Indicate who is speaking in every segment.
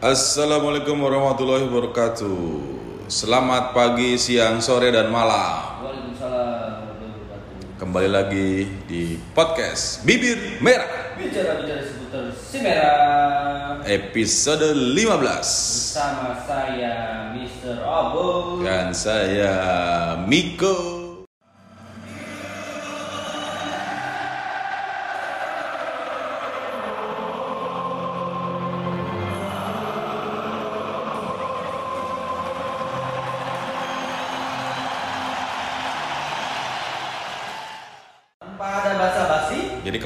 Speaker 1: Assalamualaikum warahmatullahi wabarakatuh. Selamat pagi, siang, sore, dan malam.
Speaker 2: Waalaikumsalam warahmatullahi wabarakatuh.
Speaker 1: Kembali lagi di podcast Bibir Merah
Speaker 2: Bicara-bicara seputar si merah
Speaker 1: episode 15
Speaker 2: bersama saya Mr. Abu.
Speaker 1: dan saya Miko.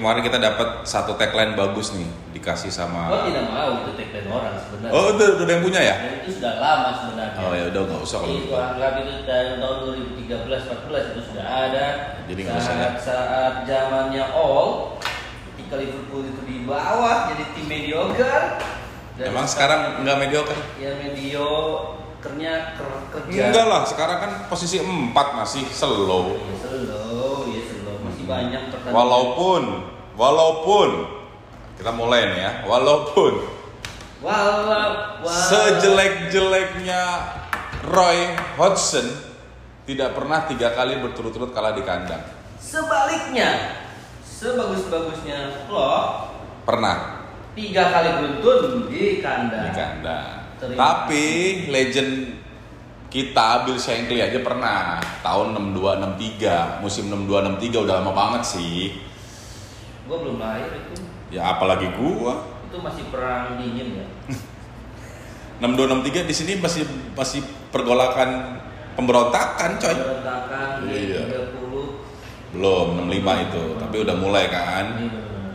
Speaker 1: Kemarin kita dapat satu tagline bagus nih dikasih sama
Speaker 2: tidak mau itu tagline orang sebenarnya.
Speaker 1: Oh, udah, udah yang punya ya?
Speaker 2: Dan itu sudah lama sebenarnya.
Speaker 1: Oh ya udah nggak usah kalau
Speaker 2: Itu anggap itu dari tahun 2013-14 itu sudah ada.
Speaker 1: Jadi nggak usah ya?
Speaker 2: saat, zamannya all, ketika Liverpool itu di bawah jadi tim mediocre. Dan
Speaker 1: Emang sekarang nggak mediocre?
Speaker 2: ya mediokernya ker- kerja.
Speaker 1: Enggak lah, sekarang kan posisi 4 masih slow.
Speaker 2: Ya slow, ya slow. Masih banyak pertandingan.
Speaker 1: Walaupun, walaupun kita mulai nih ya, walaupun
Speaker 2: Walau, walau
Speaker 1: sejelek-jeleknya Roy Hodgson tidak pernah tiga kali berturut-turut kalah di kandang.
Speaker 2: sebaliknya, sebagus-bagusnya Klopp
Speaker 1: Pernah
Speaker 2: tiga kali beruntun di kandang.
Speaker 1: di kandang.
Speaker 2: Terima
Speaker 1: Tapi legend kita Bill Shankly aja pernah tahun 62 63, musim 62 63 udah lama banget sih.
Speaker 2: Gue belum lahir itu.
Speaker 1: Ya apalagi gua.
Speaker 2: Itu masih perang dingin ya.
Speaker 1: 62 63 di sini masih masih pergolakan pemberontakan coy.
Speaker 2: Berantakan di
Speaker 1: Iya.
Speaker 2: 30.
Speaker 1: Belum 65 itu, tapi udah mulai kan.
Speaker 2: Benar.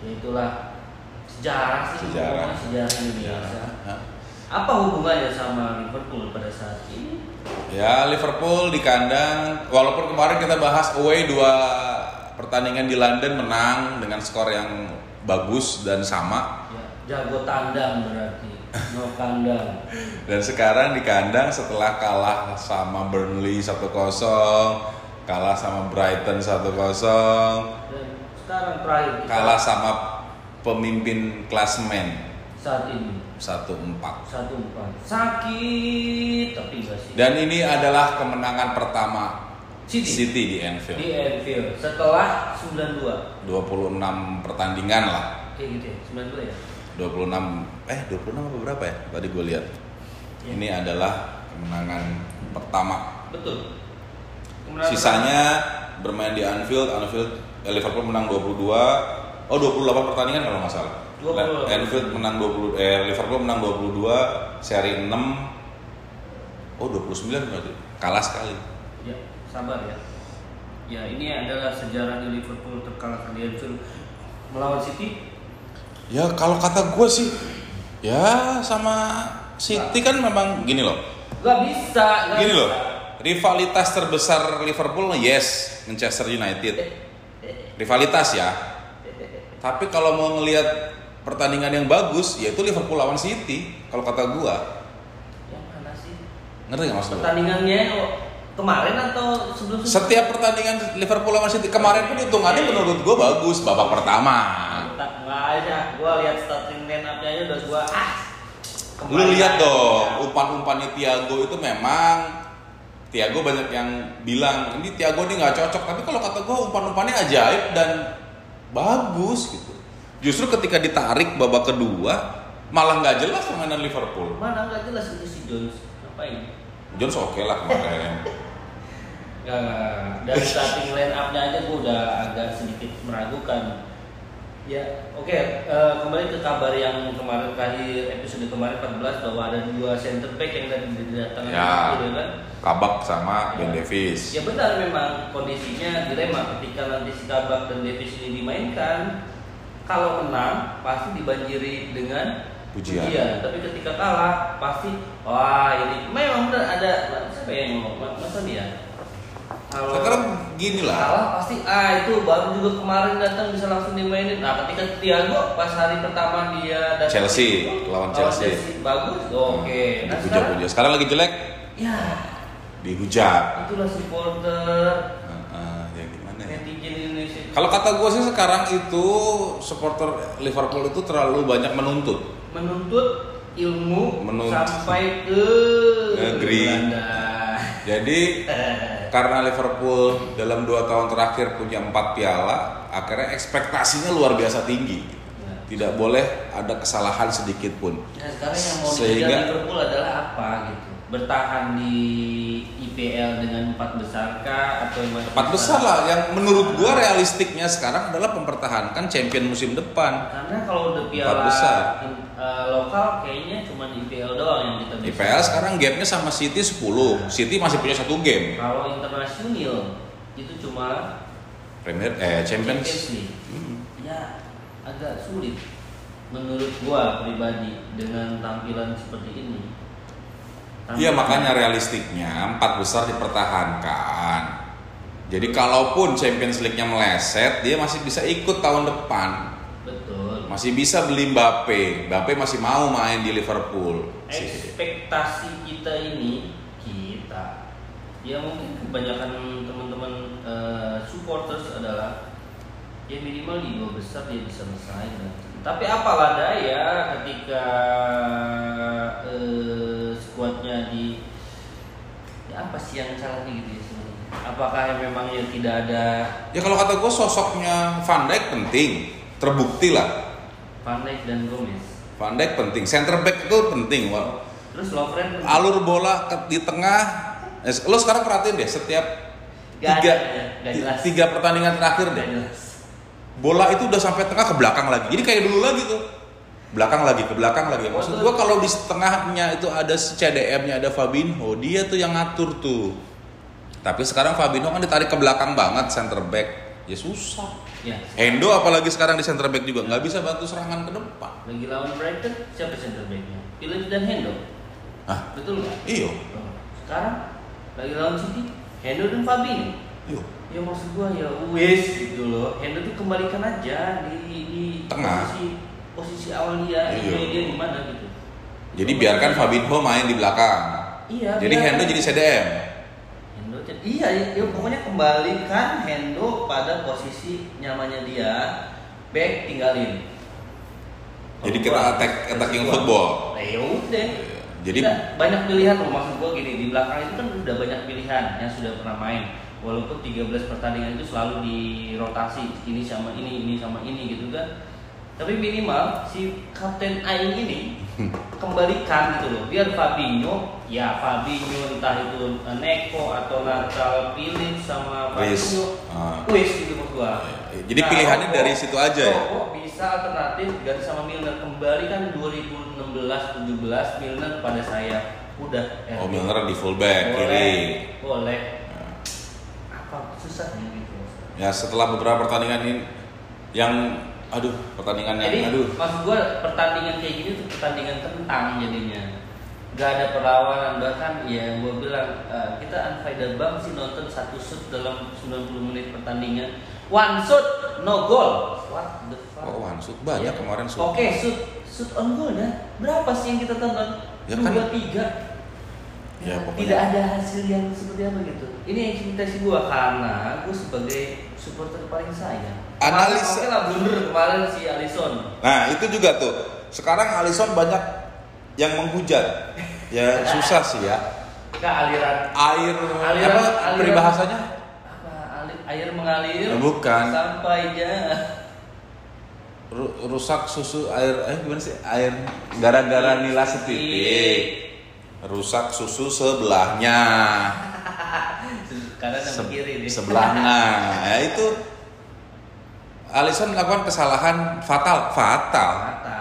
Speaker 2: Ya itulah sejarah sih.
Speaker 1: Sejarah.
Speaker 2: Sejarah Indonesia.
Speaker 1: Hah?
Speaker 2: Apa hubungannya sama Liverpool pada saat ini?
Speaker 1: Ya Liverpool di kandang, walaupun kemarin kita bahas away dua pertandingan di London menang dengan skor yang bagus dan sama.
Speaker 2: Ya, jago tandang berarti. No kandang.
Speaker 1: Dan sekarang di kandang setelah kalah sama Burnley 1-0, kalah sama Brighton 1-0,
Speaker 2: Dan sekarang terakhir kita
Speaker 1: kalah sama pemimpin klasmen
Speaker 2: saat ini
Speaker 1: 1-4.
Speaker 2: satu empat sakit tapi enggak sih
Speaker 1: Dan ini adalah kemenangan pertama
Speaker 2: City.
Speaker 1: City di Anfield.
Speaker 2: di Anfield setelah 92
Speaker 1: 26 pertandingan lah.
Speaker 2: kayak gitu ya 92 ya
Speaker 1: 26 eh 26 apa berapa ya? Tadi gue lihat.
Speaker 2: Ya.
Speaker 1: Ini adalah kemenangan pertama.
Speaker 2: betul Kemenangan
Speaker 1: Sisanya bermain di Anfield, Anfield eh, Liverpool menang 22. Oh 28 pertandingan kalau nggak salah.
Speaker 2: 28.
Speaker 1: Anfield menang 20 eh Liverpool menang 22, seri 6 Oh 29 berarti. Kalah sekali.
Speaker 2: Sabar ya ya ini adalah sejarah di Liverpool terkalahkan di Anfield melawan City
Speaker 1: Ya kalau kata gue sih ya sama City kan memang gini loh.
Speaker 2: nggak bisa nggak
Speaker 1: Gini
Speaker 2: bisa.
Speaker 1: loh. Rivalitas terbesar Liverpool yes Manchester United. Rivalitas ya. Tapi kalau mau ngelihat pertandingan yang bagus yaitu Liverpool lawan City kalau kata gua.
Speaker 2: yang mana sih
Speaker 1: Ngerti nggak maksud gua?
Speaker 2: pertandingannya kemarin atau sebelum
Speaker 1: Setiap pertandingan Liverpool lawan City kemarin pun hitungannya menurut gua bagus babak pertama.
Speaker 2: nggak aja gua lihat starting line up aja udah gua ah
Speaker 1: Lu lihat dong, umpan-umpannya Thiago itu memang Thiago banyak yang bilang ini Thiago ini nggak cocok, tapi kalau kata gue umpan-umpannya ajaib dan bagus gitu. Justru ketika ditarik babak kedua malah nggak jelas permainan Liverpool.
Speaker 2: mana nggak jelas itu si Jones ngapain
Speaker 1: Jones oke lah kemarin.
Speaker 2: Nggak, nggak. dari starting line up nya aja gua udah agak sedikit meragukan ya oke eh, kembali ke kabar yang kemarin terakhir episode kemarin 14 bahwa ada dua center back yang tadi didatangkan
Speaker 1: Ya.
Speaker 2: Liverpool, kan
Speaker 1: Kabak sama Ben Davis.
Speaker 2: Ya benar memang kondisinya dilema ketika nanti si Kabak dan Davis ini dimainkan. Kalau menang pasti dibanjiri dengan
Speaker 1: Pujian.
Speaker 2: Tapi ketika kalah pasti wah ini memang benar ada siapa yang ngomong Mas ya? Kalau
Speaker 1: Sekarang gini lah.
Speaker 2: kalah pasti ah itu baru juga kemarin datang bisa langsung dimainin. Nah ketika Thiago pas hari pertama dia datang
Speaker 1: Chelsea,
Speaker 2: itu,
Speaker 1: lawan Chelsea.
Speaker 2: bagus, oke. Nah, sekarang.
Speaker 1: Sekarang lagi jelek,
Speaker 2: ya
Speaker 1: dihujat.
Speaker 2: itulah supporter
Speaker 1: Heeh, ya gimana ya?
Speaker 2: netizen Indonesia
Speaker 1: Kalau kata gue sih sekarang itu supporter Liverpool itu terlalu banyak menuntut.
Speaker 2: menuntut ilmu
Speaker 1: Menuntut.
Speaker 2: sampai ke
Speaker 1: Negeri.
Speaker 2: Belanda.
Speaker 1: Jadi karena Liverpool dalam dua tahun terakhir punya empat piala, akhirnya ekspektasinya luar biasa tinggi.
Speaker 2: Ya.
Speaker 1: Tidak boleh ada kesalahan sedikit pun.
Speaker 2: Nah sekarang yang mau
Speaker 1: Sehingga-
Speaker 2: Liverpool adalah apa gitu? Bertahan di IPL dengan empat besar kah atau masih
Speaker 1: Empat besar lah. Yang menurut gua realistiknya sekarang adalah mempertahankan champion musim depan.
Speaker 2: Karena kalau udah piala
Speaker 1: besar.
Speaker 2: eh, lokal kayaknya cuma IPL doang yang kita bisa.
Speaker 1: IPL sekarang gapnya sama City 10. City masih punya satu game.
Speaker 2: Kalau internasional itu cuma
Speaker 1: Premier eh
Speaker 2: Champions
Speaker 1: Champions.
Speaker 2: League.
Speaker 1: Hmm.
Speaker 2: Ya agak sulit menurut gua pribadi dengan tampilan seperti ini.
Speaker 1: Iya makanya realistiknya empat besar dipertahankan. Jadi kalaupun Champions League-nya meleset, dia masih bisa ikut tahun depan.
Speaker 2: betul.
Speaker 1: Masih bisa beli Mbappe. Mbappe masih mau main di Liverpool.
Speaker 2: ekspektasi kita ini kita ya mungkin kebanyakan teman-teman eh, supporters adalah ya minimal di dua besar dia bisa bersaing tapi apalah daya ketika ya apa sih yang salahnya gitu ya sebenarnya apakah yang memang ya tidak ada
Speaker 1: Ya kalau kata gue sosoknya Van Dijk penting, terbukti lah.
Speaker 2: Van Dijk dan Gomez
Speaker 1: Van Dijk penting, center back itu penting. Wah.
Speaker 2: terus Lovren
Speaker 1: Alur bola ke- di tengah, eh, lo sekarang perhatiin deh setiap
Speaker 2: Gak
Speaker 1: tiga,
Speaker 2: ada, ya. Gak jelas.
Speaker 1: tiga pertandingan terakhir deh.
Speaker 2: jelas
Speaker 1: bola itu udah sampai tengah ke belakang lagi. Jadi kayak dulu lagi tuh. Belakang lagi ke belakang lagi. Maksud gua kalau di tengahnya itu ada si CDM-nya ada Fabinho, dia tuh yang ngatur tuh. Tapi sekarang Fabinho kan ditarik ke belakang banget center back. Ya susah.
Speaker 2: ya
Speaker 1: Hendo apalagi sekarang di center back juga nggak bisa bantu serangan ke depan.
Speaker 2: Lagi lawan Brighton, siapa center back-nya? Phillips dan Hendo.
Speaker 1: Hah?
Speaker 2: Betul nggak?
Speaker 1: Iyo.
Speaker 2: Oh. Sekarang lagi lawan City, Hendo dan Fabinho.
Speaker 1: Iyo.
Speaker 2: Ya maksud gua ya wes gitu loh. Hendo tuh kembalikan aja di, di
Speaker 1: Tengah.
Speaker 2: posisi posisi awal dia,
Speaker 1: Iya.
Speaker 2: dia, di mana gitu.
Speaker 1: Jadi biarkan Fabinho main di belakang.
Speaker 2: Iya.
Speaker 1: Jadi
Speaker 2: biarkan.
Speaker 1: Hendo jadi CDM.
Speaker 2: Hendo jadi- iya, ya, pokoknya kembalikan Hendo pada posisi nyamannya dia, back tinggalin.
Speaker 1: Jadi kita attack attacking football.
Speaker 2: Nah, ya udah.
Speaker 1: Jadi
Speaker 2: Tidak, banyak pilihan loh maksud gua gini di belakang itu kan udah banyak pilihan yang sudah pernah main. Walaupun 13 pertandingan itu selalu dirotasi ini sama ini, ini sama ini gitu kan. Tapi minimal si Kapten Aing ini kembalikan gitu loh. Biar Fabinho, ya Fabinho entah itu eh, Neko atau Natal Phillips sama. Fabinho.
Speaker 1: Ah.
Speaker 2: Wis gitu maksud gua.
Speaker 1: Jadi pilihannya
Speaker 2: Rokok-
Speaker 1: dari situ aja ya?
Speaker 2: Bisa alternatif ganti sama Milner kembali kan 2016 17 Milner pada saya udah eh,
Speaker 1: Oh Milner di fullback
Speaker 2: boleh,
Speaker 1: kiri.
Speaker 2: boleh apa susahnya gitu
Speaker 1: Ya setelah beberapa pertandingan ini yang aduh pertandingan yang
Speaker 2: jadi
Speaker 1: aduh
Speaker 2: maksud gua pertandingan kayak gini tuh pertandingan tentang jadinya gak ada perlawanan bahkan ya gua bilang eh, kita unfaedah banget sih nonton satu shoot dalam 90 menit pertandingan one shoot no goal what the fuck
Speaker 1: oh one shoot banyak
Speaker 2: Ya.
Speaker 1: kemarin shoot.
Speaker 2: Oke, shoot shoot on goal dah. Berapa sih yang kita tonton?
Speaker 1: Ya
Speaker 2: Dua,
Speaker 1: kan.
Speaker 2: tiga.
Speaker 1: Ya, pokoknya-
Speaker 2: Tidak ada hasil yang seperti apa gitu. Ini ekspektasi gua karena gua sebagai supporter paling sayang.
Speaker 1: Analisa-
Speaker 2: Oke lah blunder kemarin si Alisson.
Speaker 1: Nah itu juga tuh. Sekarang Alisson banyak yang menghujat. Ya susah sih ya.
Speaker 2: Kak aliran
Speaker 1: Air
Speaker 2: Aliran-
Speaker 1: apa
Speaker 2: aliran-
Speaker 1: peribahasanya?
Speaker 2: apa ali- air mengalir
Speaker 1: Ya, bukan.
Speaker 2: sampai ya
Speaker 1: Ru- rusak susu air eh gimana sih air gara-gara nila setitik rusak susu sebelahnya
Speaker 2: karena
Speaker 1: Se-
Speaker 2: kiri nih.
Speaker 1: sebelahnya ya itu Alisson melakukan kesalahan fatal. Fatal.
Speaker 2: Fatal.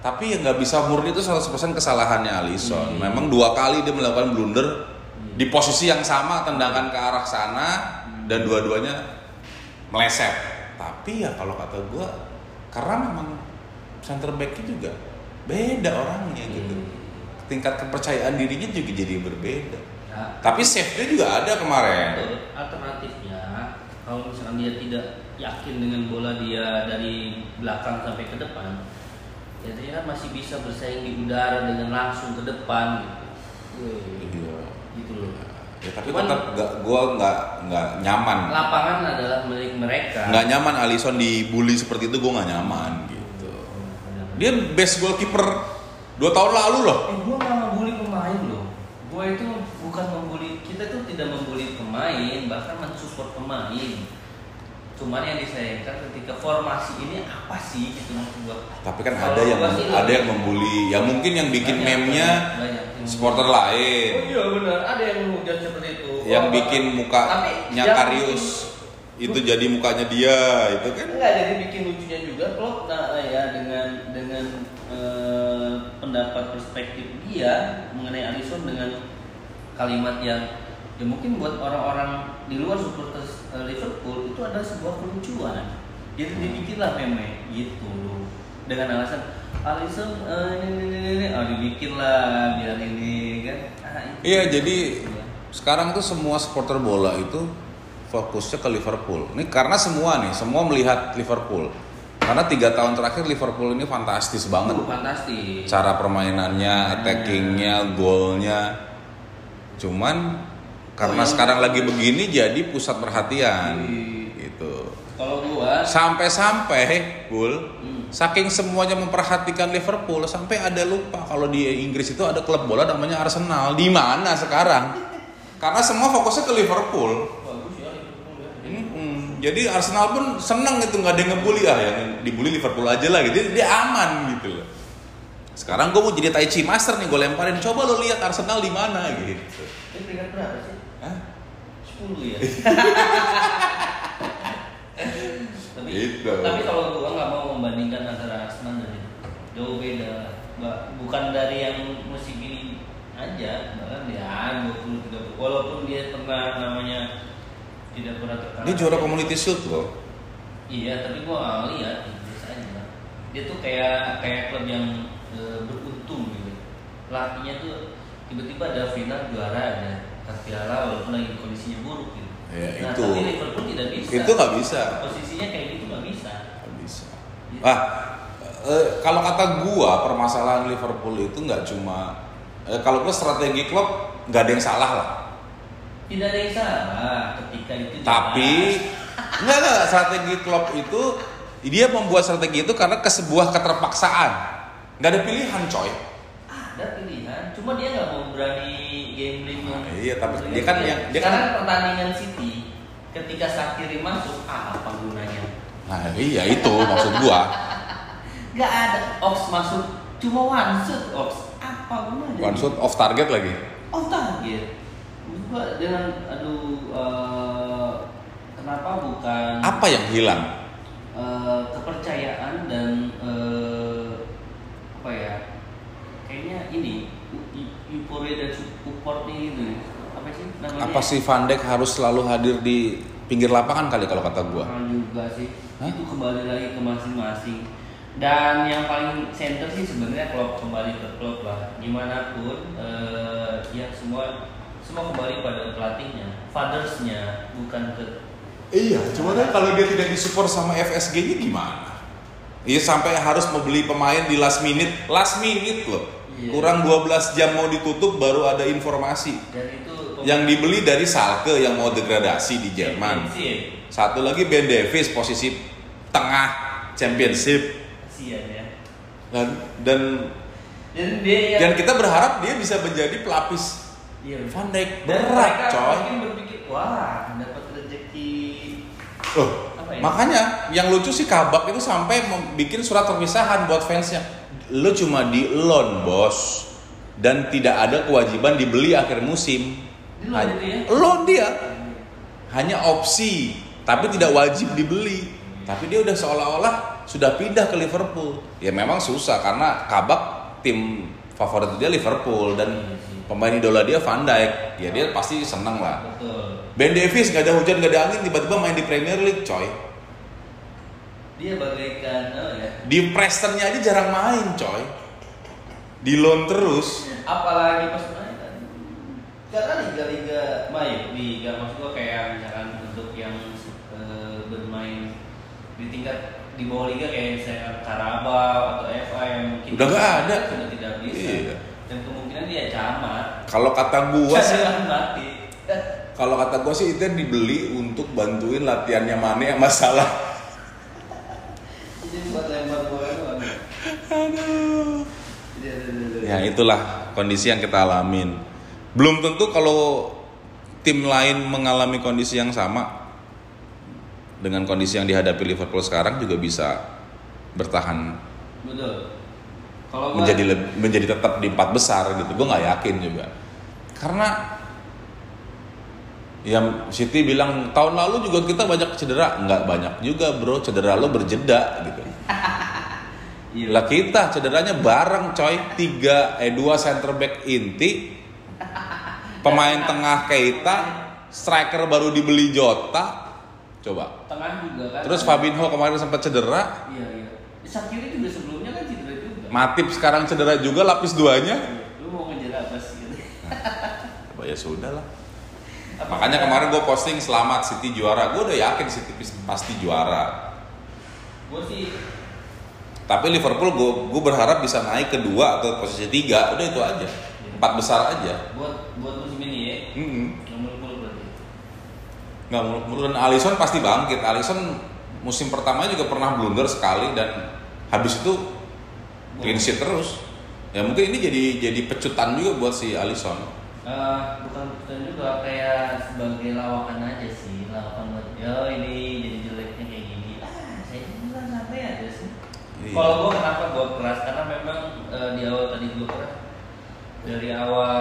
Speaker 1: tapi ya nggak bisa murni itu 100% kesalahannya Alisson.
Speaker 2: Hmm.
Speaker 1: memang dua kali dia melakukan blunder di posisi yang sama tendangan ke arah sana dan dua-duanya meleset. Tapi ya kalau kata gua karena memang center backnya juga beda orangnya gitu.
Speaker 2: Hmm.
Speaker 1: tingkat kepercayaan dirinya juga jadi berbeda.
Speaker 2: Nah,
Speaker 1: tapi save-nya juga ada kemarin.
Speaker 2: Alternatifnya kalau misalkan dia tidak yakin dengan bola dia dari belakang sampai ke depan, ya kan masih bisa bersaing di udara dengan langsung ke depan gitu. Wih,
Speaker 1: Iya.
Speaker 2: gitu loh.
Speaker 1: ya tapi
Speaker 2: Cuman-
Speaker 1: tetap nggak gua nggak nggak nyaman
Speaker 2: Lapangan adalah milik mereka.
Speaker 1: nggak nyaman Alisson dibully seperti itu gue nggak nyaman gitu dia best goalkeeper Dua tahun lalu loh.
Speaker 2: Eh, gue nggak membuli pemain loh. Gue itu bukan membuli, kita tuh tidak membuli pemain, bahkan mensupport pemain. Cuman yang disayangkan ketika formasi ini apa sih gitu maksud gue.
Speaker 1: Tapi kan
Speaker 2: Kalau
Speaker 1: ada yang ada
Speaker 2: lebih-
Speaker 1: yang membuli. Ya mungkin yang bikin
Speaker 2: Banyak,
Speaker 1: meme-nya
Speaker 2: banyak
Speaker 1: supporter
Speaker 2: membuli.
Speaker 1: lain.
Speaker 2: Oh iya benar, ada yang menghujat seperti itu.
Speaker 1: Yang
Speaker 2: Wah,
Speaker 1: bikin
Speaker 2: Tapi
Speaker 1: mukanya
Speaker 2: jangan
Speaker 1: Karius itu jadi mukanya dia itu kan.
Speaker 2: Enggak, jadi bikin lucunya juga Klopp nah ya dengan dengan eh, pendapat perspektif dia mengenai Alisson dengan kalimat yang ya mungkin buat orang-orang di luar supporters eh, Liverpool itu adalah sebuah kelucuan. Jadi dibikinlah meme gitu loh. Dengan alasan Alisson eh, ini ini ini, ini. oh dibikin lah biar ini kan. Ah.
Speaker 1: Iya, jadi
Speaker 2: Iya.
Speaker 1: sekarang tuh semua supporter bola itu fokusnya ke Liverpool. Ini karena semua nih, semua melihat Liverpool. Karena tiga tahun terakhir Liverpool ini fantastis banget.
Speaker 2: Uh, fantastis.
Speaker 1: Cara permainannya, attackingnya, golnya. Cuman karena
Speaker 2: Oh,
Speaker 1: sekarang lagi begini jadi pusat perhatian.
Speaker 2: Iya.
Speaker 1: Gitu.
Speaker 2: Kalau gua
Speaker 1: Sampai-sampai, Bul,
Speaker 2: Hmm.
Speaker 1: saking semuanya memperhatikan Liverpool sampai ada lupa kalau di Inggris itu ada klub bola namanya Arsenal. Di mana sekarang? Karena semua fokusnya ke Liverpool.
Speaker 2: ya ya.
Speaker 1: Jadi Arsenal pun seneng gitu nggak ada yang ngebully ah yang dibully Liverpool aja lah gitu. Jadi dia aman gitu loh. Sekarang gue mau jadi Tai Chi Master nih, gue lemparin. Coba lo lihat Arsenal di mana gitu.
Speaker 2: Ini peringkat berapa sih?
Speaker 1: Hah?
Speaker 2: 10 ya. tapi
Speaker 1: Gitu.
Speaker 2: tapi kalau gua nggak mau membandingkan antara Arsenal dan itu jauh beda. Bukan dari yang musim ini aja, bahkan dia 20 30 walaupun dia pernah namanya tidak pernah terkenal.
Speaker 1: Dia juara Community Shield loh.
Speaker 2: Iya, tapi gua nggak lihat biasa aja. Dia tuh kayak kayak klub yang e, beruntung gitu. Latihnya tuh tiba-tiba ada final juara ada piala walaupun lagi kondisinya buruk gitu.
Speaker 1: Ya,
Speaker 2: nah,
Speaker 1: itu.
Speaker 2: tapi Liverpool tidak bisa.
Speaker 1: Itu nggak bisa.
Speaker 2: Posisinya kayak gitu nggak bisa.
Speaker 1: Nggak bisa. Ah, eh, kalau kata gua permasalahan Liverpool itu nggak cuma eh, kalau gua strategi klub nggak ada yang salah lah.
Speaker 2: Tidak ada yang salah ketika itu.
Speaker 1: Tapi enggak enggak strategi klub itu dia membuat strategi itu karena ke sebuah keterpaksaan. Nggak ada pilihan, coy.
Speaker 2: ada pilihan, cuma dia nggak mau berani gambling yang.
Speaker 1: Nah, iya, tapi dia kan yang- dia
Speaker 2: sekarang
Speaker 1: kan-
Speaker 2: pertandingan City ketika Sakiri masuk, ah, apa gunanya?
Speaker 1: Nah, iya itu maksud gua.
Speaker 2: Gak ada Ox masuk cuma one shot Ox apa gunanya?
Speaker 1: One shot off target lagi.
Speaker 2: Off target. Gua dengan aduh eh, kenapa bukan
Speaker 1: Apa yang hilang?
Speaker 2: eh, kepercayaan dan eh, apa ya? Kayaknya ini euforia dan support ini gitu. Apa sih namanya?
Speaker 1: Apa sih Van Dijk harus selalu hadir di pinggir lapangan kali kalau kata gua?
Speaker 2: Mahal juga sih.
Speaker 1: Hah?
Speaker 2: Itu kembali lagi ke masing-masing. Dan yang paling center sih sebenarnya klub kembali ke klub lah. Gimana pun eh, ya semua semua kembali pada pelatihnya, fathersnya, bukan ke
Speaker 1: Iya, cuma kan kalau dia tidak disupport sama FSG-nya gimana? Iya sampai harus membeli pemain di last minute, last minute loh.
Speaker 2: Iya.
Speaker 1: Kurang 12 jam mau ditutup baru ada informasi.
Speaker 2: dan itu
Speaker 1: Yang dibeli dari Salke yang mau degradasi di Jerman. Satu lagi Ben Davis posisi tengah championship
Speaker 2: ya.
Speaker 1: dan dan
Speaker 2: Dan dia yang
Speaker 1: dan kita berharap dia bisa menjadi pelapis
Speaker 2: iya.
Speaker 1: Van Dijk berat coy.
Speaker 2: mungkin berpikir wah dapat rezeki apa ya?
Speaker 1: makanya yang lucu sih Kabak itu sampai bikin surat perpisahan buat fansnya. Lu cuma di loan bos dan tidak ada kewajiban dibeli akhir musim.
Speaker 2: Loan
Speaker 1: Hanya-
Speaker 2: itu ya?
Speaker 1: Loan dia, hanya opsi, tapi tidak wajib dibeli. Tapi dia udah seolah-olah sudah pindah ke Liverpool. Ya memang susah karena Kabak tim favorit dia Liverpool dan
Speaker 2: Iya
Speaker 1: pemain idola dia Van Dijk. Ya dia pasti seneng lah. Ben Davis gak ada hujan gak ada angin tiba-tiba main di Premier League coy.
Speaker 2: Dia bagaikan oh ya.
Speaker 1: Di Prestonnya aja jarang main coy. Di loan terus.
Speaker 2: apalagi pas main karena liga-liga main liga maksud gua kayak misalkan untuk yang eh, bermain di tingkat di bawah liga kayak misalnya Carabao atau FA yang mungkin
Speaker 1: Udah nggak ada.
Speaker 2: sudah tidak bisa
Speaker 1: Iya.
Speaker 2: dan kemungkinan dia camat
Speaker 1: Kalau kata gua sih,
Speaker 2: mati
Speaker 1: kalau kata gua sih itu dibeli untuk bantuin latihannya Mane yang masalah.
Speaker 2: jadi buat lempar bola doang
Speaker 1: Aduh.
Speaker 2: jadi ada ada- ada
Speaker 1: Ya itulah kondisi yang kita alamin. Belum tentu kalau tim lain mengalami kondisi yang sama dengan kondisi yang dihadapi Liverpool sekarang juga bisa bertahan
Speaker 2: Betul. Kalau
Speaker 1: menjadi leb- menjadi tetap di empat besar gitu. Gue nggak yakin juga. Karena ya Siti bilang tahun lalu juga kita banyak cedera, nggak banyak juga bro. Cedera lo berjeda gitu.
Speaker 2: Iya.
Speaker 1: Lah kita cederanya bareng coy, tiga eh dua center back inti, pemain tengah Keita, striker baru dibeli Jota, coba.
Speaker 2: tengah juga kan.
Speaker 1: Terus Fabinho kemarin sempat cedera,
Speaker 2: Iya iya. Sakiri juga sebelumnya kan cedera juga.
Speaker 1: Matip sekarang cedera juga lapis duanya.
Speaker 2: Lu mau ngejar apa sih?
Speaker 1: Oh, ya sudah lah. Makanya kemarin gue posting selamat City juara, gue udah yakin City pasti juara.
Speaker 2: Gue sih
Speaker 1: Tapi Liverpool gue gue berharap bisa naik kedua atau posisi tiga, udah itu aja. Empat besar aja.
Speaker 2: buat buat musim ini ya. Puluh berarti.
Speaker 1: nggak muluk-muluk dan Alisson pasti bangkit Alisson musim pertama juga pernah blunder sekali dan habis itu clean sheet terus ya mungkin ini jadi jadi pecutan juga buat si Alisson
Speaker 2: Eh, bukan bukan juga kayak sebagai lawakan aja sih lawakan buat ya ini jadi jeleknya kayak gini ah saya bilang santai aja sih
Speaker 1: Iya.
Speaker 2: kalau gua kenapa gua keras? Karena memang eh, di awal tadi gua keras. Dari awal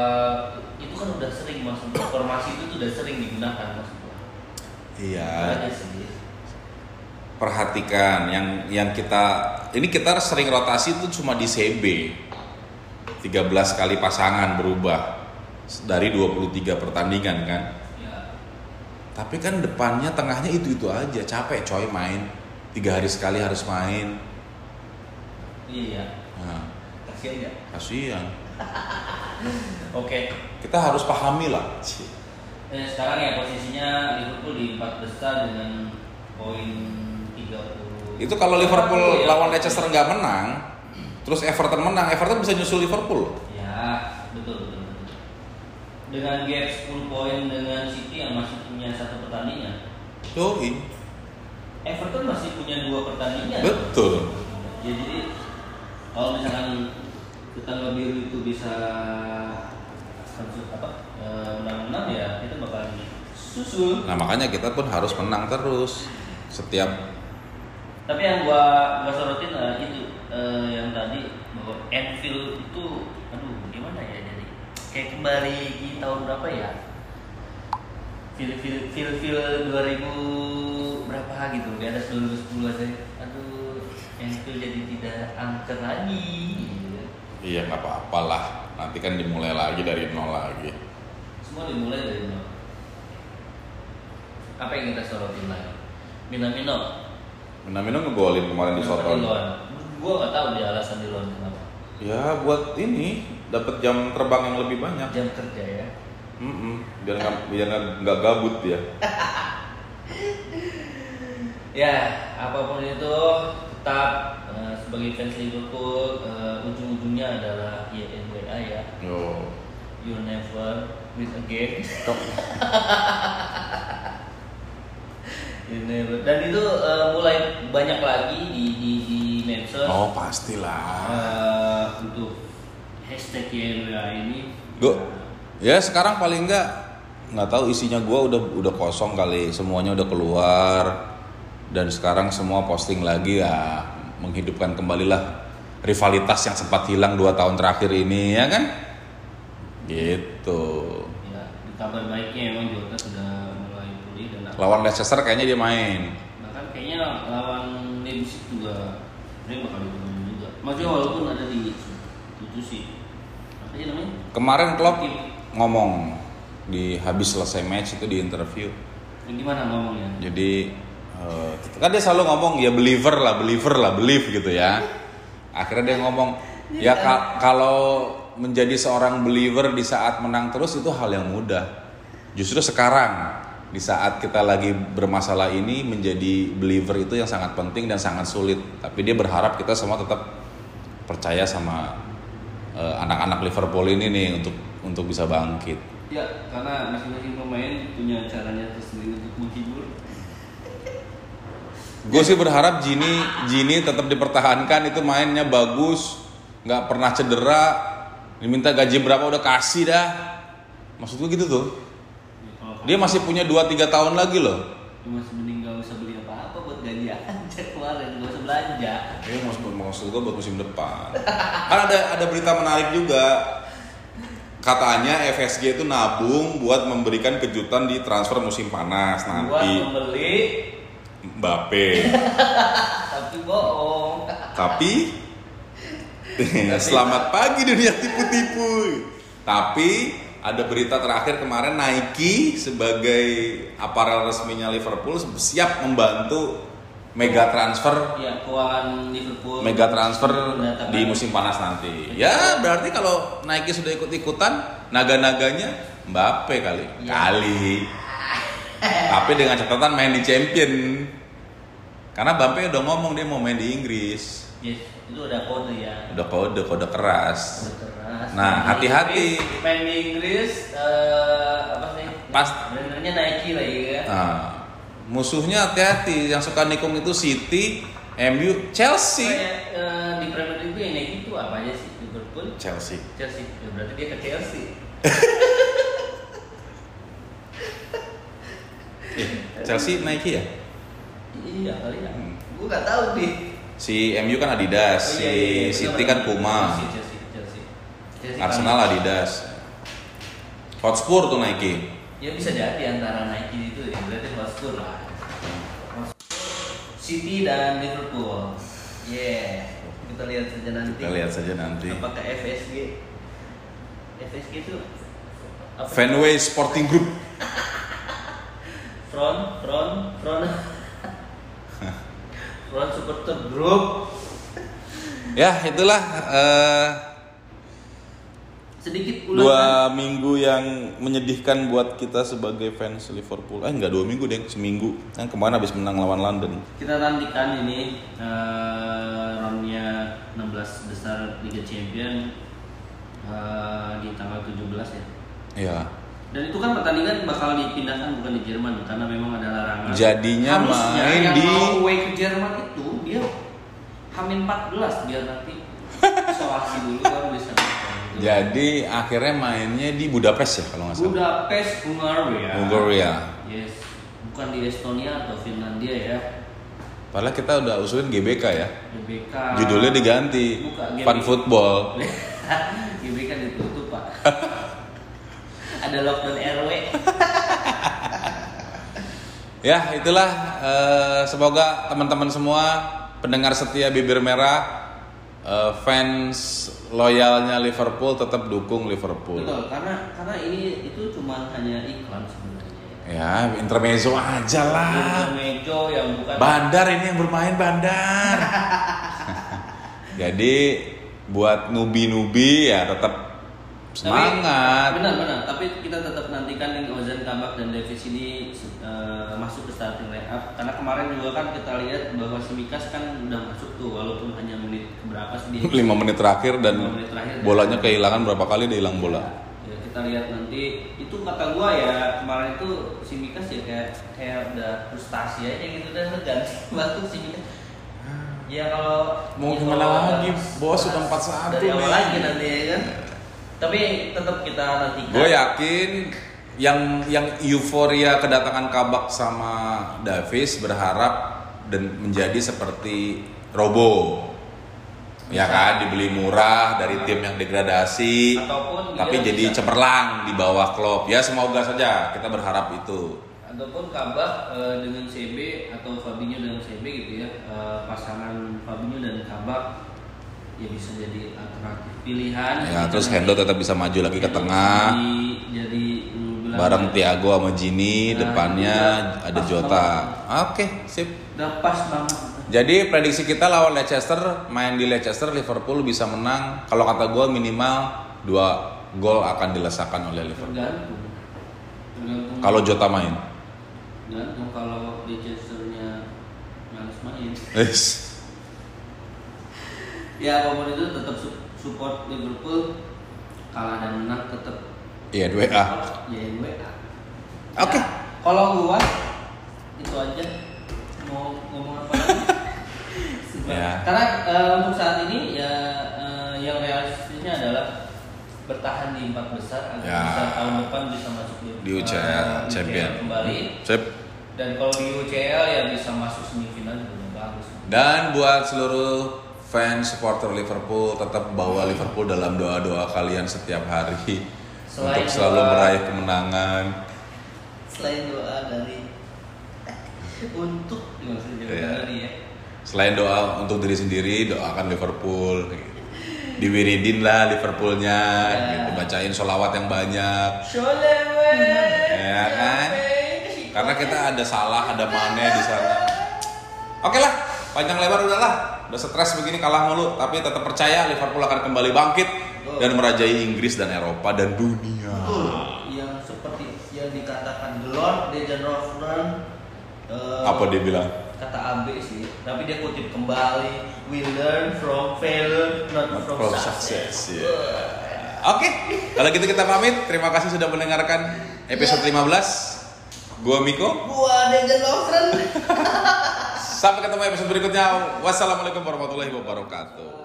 Speaker 2: itu kan udah sering masuk formasi itu tuh udah sering digunakan maksud Itu
Speaker 1: iya. Perhatikan yang yang kita ini kita sering rotasi itu cuma di CB 13 kali pasangan berubah. Dari 23 pertandingan kan?
Speaker 2: Ya
Speaker 1: tapi kan depannya tengahnya itu itu aja. Capek coy main. Tiga hari sekali harus main
Speaker 2: iya
Speaker 1: nah,
Speaker 2: kasihan ya
Speaker 1: kasihan
Speaker 2: oke
Speaker 1: kita harus pahami lah
Speaker 2: Eh, sekarang ya posisinya Liverpool di empat besar dengan poin 30.
Speaker 1: itu kalau Liverpool
Speaker 2: Ya.
Speaker 1: lawan Leicester nggak menang terus Everton menang Everton bisa nyusul Liverpool
Speaker 2: Ya, betul betul. betul. Dengan gap 10 poin dengan City yang masih punya satu pertandingan.
Speaker 1: Yoi.
Speaker 2: Everton masih punya dua pertandingan.
Speaker 1: betul
Speaker 2: jadi kalau misalkan tetangga biru itu bisa apa eh, menang-menang ya kita bakal susul.
Speaker 1: nah makanya kita pun harus menang terus setiap
Speaker 2: Tapi yang gua gua sorotin eh, itu eh, yang tadi bahwa Anfield itu aduh gimana ya jadi kayak kembali di tahun berapa ya? Feel feel feel feel 2000 berapa gitu di atas 2010 aja. Anfield jadi tidak angker lagi. gitu.
Speaker 1: iya nggak apa-apa lah nanti kan dimulai lagi dari nol lagi
Speaker 2: Semua dimulai dari nol. Apa yang kita sorotin lagi? Minamino.
Speaker 1: Minamino ngegolin kemarin di Soton?
Speaker 2: Gua nggak tahu dia alasan di luar kenapa.
Speaker 1: ya buat ini dapat jam terbang yang lebih banyak
Speaker 2: Jam kerja ya.
Speaker 1: Mm-mm. biar nggak biar nggak- gabut dia
Speaker 2: Ya, apa pun itu tetap eh, sebagai fans Liverpool eh, ujung-ujungnya adalah YNWA ya.
Speaker 1: Yo.
Speaker 2: You never win again. You never. Dan itu eh, mulai banyak lagi di di, di medsos
Speaker 1: oh pastilah
Speaker 2: eh, untuk hashtag YNWA ini.
Speaker 1: Gue ya sekarang paling nggak nggak tahu isinya gua udah udah kosong kali semuanya udah keluar dan sekarang semua posting lagi ya menghidupkan kembali lah rivalitas yang sempat hilang dua tahun terakhir ini ya kan? Gitu.
Speaker 2: Ya, di kabar baiknya emang Jota sudah mulai pulih dan
Speaker 1: lawan Leicester kayaknya dia main.
Speaker 2: Bahkan kayaknya lawan Leipzig juga dia bakal diturunkan juga. Maksudnya walaupun ada di tujuh sih. Apa sih namanya?
Speaker 1: Kemarin Klopp ngomong di habis selesai match itu di interview.
Speaker 2: Gimana ngomongnya?
Speaker 1: Jadi eh, kan dia selalu ngomong ya believer lah, believer lah, believe gitu ya. Akhirnya dia ngomong ya ka- kalau menjadi seorang believer di saat menang terus itu hal yang mudah. Justru sekarang di saat kita lagi bermasalah ini menjadi believer itu yang sangat penting dan sangat sulit. Tapi dia berharap kita semua tetap percaya sama eh, anak-anak Liverpool ini nih untuk untuk bisa bangkit.
Speaker 2: ya karena masing-masing pemain punya caranya tersendiri untuk menghibur
Speaker 1: Gue sih berharap Gini Gini tetap dipertahankan itu mainnya bagus, nggak pernah cedera Diminta gaji berapa udah kasih dah. Maksud gue gitu tuh. Dia masih punya 2-3 tahun lagi loh.
Speaker 2: kamu masih mending gak usah beli apa-apa buat gaji aja kemarin gak usah belanja
Speaker 1: Ini maksud, maksud gue buat musim depan. kan ada ada berita menarik juga. Katanya FSG itu nabung buat memberikan kejutan di transfer musim panas
Speaker 2: buat
Speaker 1: nanti.
Speaker 2: membeli
Speaker 1: Mbappe.
Speaker 2: tapi bohong
Speaker 1: Tapi selamat pagi dunia tipu-tipu. Tapi ada berita terakhir kemarin Nike sebagai aparel resminya Liverpool siap membantu mega transfer
Speaker 2: ya keuangan Liverpool
Speaker 1: mega transfer di musim panas nanti. Ya berarti kalau Nike sudah ikut-ikutan naga-naganya Mbappe kali.
Speaker 2: Ya.
Speaker 1: Kali. Tapi dengan catatan main di Champion. Karena Mbappe udah ngomong dia mau main di Inggris.
Speaker 2: yes itu udah kode ya
Speaker 1: Udah kode kode keras.
Speaker 2: Kode keras.
Speaker 1: Nah, hati-hati.
Speaker 2: Main di Inggris eh, apa sih
Speaker 1: Pas-
Speaker 2: brandnya Nike lagi kan
Speaker 1: Nah, musuhnya hati-hati. Yang suka nikung itu City, MU, Chelsea.
Speaker 2: Eh, di Premier League itu yang Nike itu apa aja sih Liverpool
Speaker 1: Chelsea.
Speaker 2: Chelsea ya, berarti dia ke Chelsea
Speaker 1: Eh, Chelsea Nike ya?
Speaker 2: iya kali ya
Speaker 1: Hmm.
Speaker 2: gue nggak tahu deh
Speaker 1: Si MU kan Adidas,
Speaker 2: Oh,
Speaker 1: si
Speaker 2: iya, iya, iya.
Speaker 1: City kan. Puma,
Speaker 2: Chelsea Chelsea Chelsea
Speaker 1: Arsenal
Speaker 2: kan-
Speaker 1: Adidas. Hotspur tuh Nike.
Speaker 2: ya bisa jadi antara Nike itu ya berarti Hotspur lah City dan Liverpool yeah kita lihat saja nanti
Speaker 1: Kita lihat saja nanti.
Speaker 2: apakah FSG FSG itu?
Speaker 1: Fenway Sporting Group.
Speaker 2: Front front front front supporter group
Speaker 1: Ya itulah eh,
Speaker 2: sedikit
Speaker 1: dua
Speaker 2: ulasan
Speaker 1: minggu yang menyedihkan buat kita sebagai fans Liverpool. Eh enggak dua minggu deh, seminggu. Kan kemarin habis menang lawan London.
Speaker 2: kita nantikan ini eh, roundnya 16 besar Liga Champion eh, di tanggal 17 ya
Speaker 1: Ya.
Speaker 2: Dan itu kan pertandingan bakal dipindahkan bukan di Jerman karena memang ada larangan
Speaker 1: Jadinya
Speaker 2: Harusnya
Speaker 1: main
Speaker 2: yang
Speaker 1: di
Speaker 2: mau away ke Jerman itu dia Hamin 14 biar nanti isolasi dulu baru bisa nonton.
Speaker 1: jadi akhirnya mainnya di Budapest ya kalau nggak salah.
Speaker 2: Budapest Hungaria
Speaker 1: Bulgaria.
Speaker 2: yes bukan di Estonia atau Finlandia ya
Speaker 1: Padahal kita udah usulin GBK ya.
Speaker 2: GBK
Speaker 1: Judulnya diganti.
Speaker 2: Buka, GBK.
Speaker 1: Fun Football.
Speaker 2: GBK ditutup pak ada lockdown RW
Speaker 1: Ya, itulah eh, semoga teman-teman semua pendengar setia bibir merah eh, fans loyalnya Liverpool tetap dukung Liverpool.
Speaker 2: betul karena karena ini itu cuma hanya iklan sebenarnya
Speaker 1: Ya, intermezzo aja lah.
Speaker 2: Mejo yang bukan
Speaker 1: Bandar ini yang bermain Bandar. Jadi buat nubi-nubi ya tetap
Speaker 2: Tapi,
Speaker 1: semangat.
Speaker 2: benar benar tapi kita tetap nantikan yang Ozan Kabak dan Davis ini eh, masuk ke starting lineup karena kemarin juga kan kita lihat bahwa si Mikas kan udah masuk tuh walaupun hanya menit berapa sih dia
Speaker 1: 5 menit terakhir dan
Speaker 2: Lima menit terakhir.
Speaker 1: bolanya kehilangan berapa kali dia hilang bola.
Speaker 2: ya kita lihat nanti itu kata gua ya kemarin itu si Mikas ya kayak kayak udah frustasi aja gitu dan ganti waktu si Mikas ya kalau
Speaker 1: Mau
Speaker 2: ya
Speaker 1: gimana lagi? Bos udah
Speaker 2: bahas
Speaker 1: 4-1
Speaker 2: dari awal lagi nanti ya kan tapi tetap kita nantikan
Speaker 1: Gue yakin yang yang euforia kedatangan Kabak sama Davis berharap dan menjadi seperti Robo. Ya kan dibeli murah dari tim yang degradasi
Speaker 2: Ataupun
Speaker 1: tapi jadi
Speaker 2: bisa.
Speaker 1: cemerlang di bawah klub. Ya semoga saja kita berharap itu.
Speaker 2: ataupun Kabak eh, dengan CB atau Fabinho dengan CB gitu ya eh, pasangan Fabinho dan Kabak ya bisa jadi alternatif pilihan
Speaker 1: Ya terus Hendo tetap bisa maju lagi ke tengah
Speaker 2: jadi, jadi
Speaker 1: bareng
Speaker 2: ya,
Speaker 1: Thiago sama Gini
Speaker 2: Nah,
Speaker 1: depannya
Speaker 2: udah
Speaker 1: ada Jota. Oke, sip.
Speaker 2: udah pas banget
Speaker 1: Jadi prediksi kita lawan Leicester main di Leicester Liverpool bisa menang. Kalau kata gue minimal dua gol akan dilesakan oleh Liverpool.
Speaker 2: tergantung tergantung
Speaker 1: Kalau Jota main.
Speaker 2: tergantung kalau Leicester-nya males main. Ya apa pun itu tetap su- support Liverpool kalah dan menang tetap
Speaker 1: Iya dua A.
Speaker 2: ya WA
Speaker 1: Oke.
Speaker 2: Ya, kalau gua itu aja mau ngomong apa lagi
Speaker 1: Ya.
Speaker 2: karena eh, untuk saat ini ya eh, yang realistisnya adalah bertahan di empat besar agar
Speaker 1: Ya.
Speaker 2: bisa tahun depan bisa masuk di,
Speaker 1: Di UCL,
Speaker 2: eh,
Speaker 1: champion.
Speaker 2: kembali.
Speaker 1: Sip.
Speaker 2: Dan kalau di UCL ya bisa masuk semifinal juga bagus.
Speaker 1: Dan buat seluruh fans supporter Liverpool tetap bawa Liverpool dalam doa-doa kalian setiap hari
Speaker 2: Selain
Speaker 1: untuk selalu
Speaker 2: doa-
Speaker 1: meraih kemenangan.
Speaker 2: Selain doa dari untuk tadi ya.
Speaker 1: Selain doa untuk diri sendiri, doakan Liverpool. gitu. Diwiridin lah Liverpoolnya,
Speaker 2: Ya.
Speaker 1: gitu. bacain sholawat yang banyak. Ya kan? Karena kita ada salah, ada mane di sana. Oke lah, panjang lebar udahlah. Udah stres begini kalah mulu, tapi tetap percaya Liverpool akan kembali bangkit dan merajai Inggris dan Eropa dan dunia.
Speaker 2: Betul. Yang seperti yang dikatakan The Lord Dejan Rofran eh,
Speaker 1: Apa dia bilang?
Speaker 2: kata AB sih, tapi dia kutip kembali we learn from failure not from,
Speaker 1: From
Speaker 2: success.
Speaker 1: success. Oke, kalau gitu kita pamit. Terima kasih sudah mendengarkan episode 15. Gua Miko.
Speaker 2: Gua Dejan Rofran.
Speaker 1: Sampai ketemu episode berikutnya. Wassalamualaikum warahmatullahi wabarakatuh.